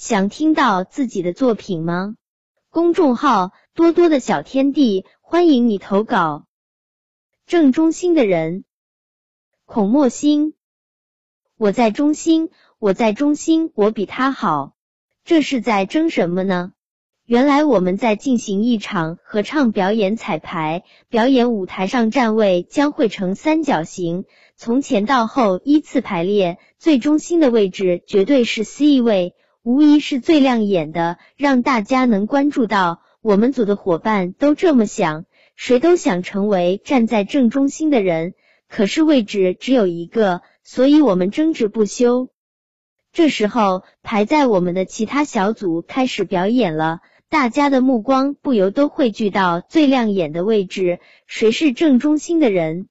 想听到自己的作品吗？公众号多多的小天地，欢迎你投稿。正中心的人，孔墨心。我在中心，我在中心，我比他好。这是在争什么呢？原来我们在进行一场合唱表演彩排，表演舞台上站位将会呈三角形，从前到后依次排列，最中心的位置绝对是 C 位。无疑是最亮眼的，让大家能关注到。我们组的伙伴都这么想，谁都想成为站在正中心的人。可是位置只有一个，所以我们争执不休。这时候，排在我们的其他小组开始表演了，大家的目光不由都汇聚到最亮眼的位置，谁是正中心的人？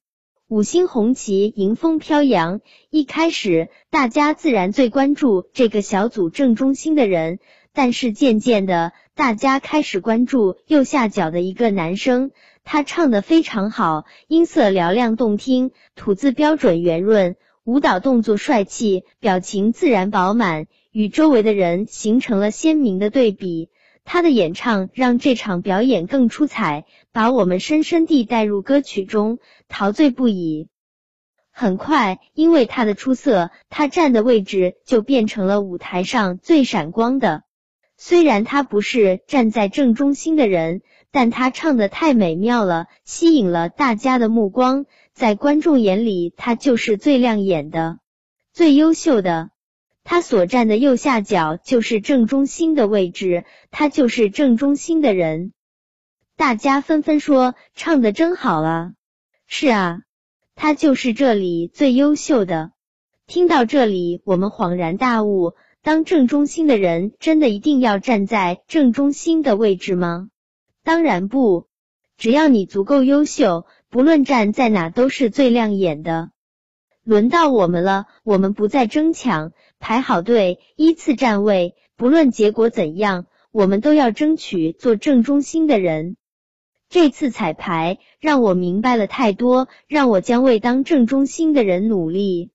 五星红旗迎风飘扬，一开始大家自然最关注这个小组正中心的人，但是渐渐的，大家开始关注右下角的一个男生，他唱的非常好，音色嘹亮动听，吐字标准圆润，舞蹈动作帅气，表情自然饱满，与周围的人形成了鲜明的对比。他的演唱让这场表演更出彩，把我们深深地带入歌曲中，陶醉不已。很快，因为他的出色，他站的位置就变成了舞台上最闪光的。虽然他不是站在正中心的人，但他唱的太美妙了，吸引了大家的目光。在观众眼里，他就是最亮眼的、最优秀的。他所站的右下角就是正中心的位置，他就是正中心的人。大家纷纷说唱的真好啊！是啊，他就是这里最优秀的。听到这里，我们恍然大悟：当正中心的人，真的一定要站在正中心的位置吗？当然不，只要你足够优秀，不论站在哪都是最亮眼的。轮到我们了，我们不再争抢。排好队，依次站位，不论结果怎样，我们都要争取做正中心的人。这次彩排让我明白了太多，让我将为当正中心的人努力。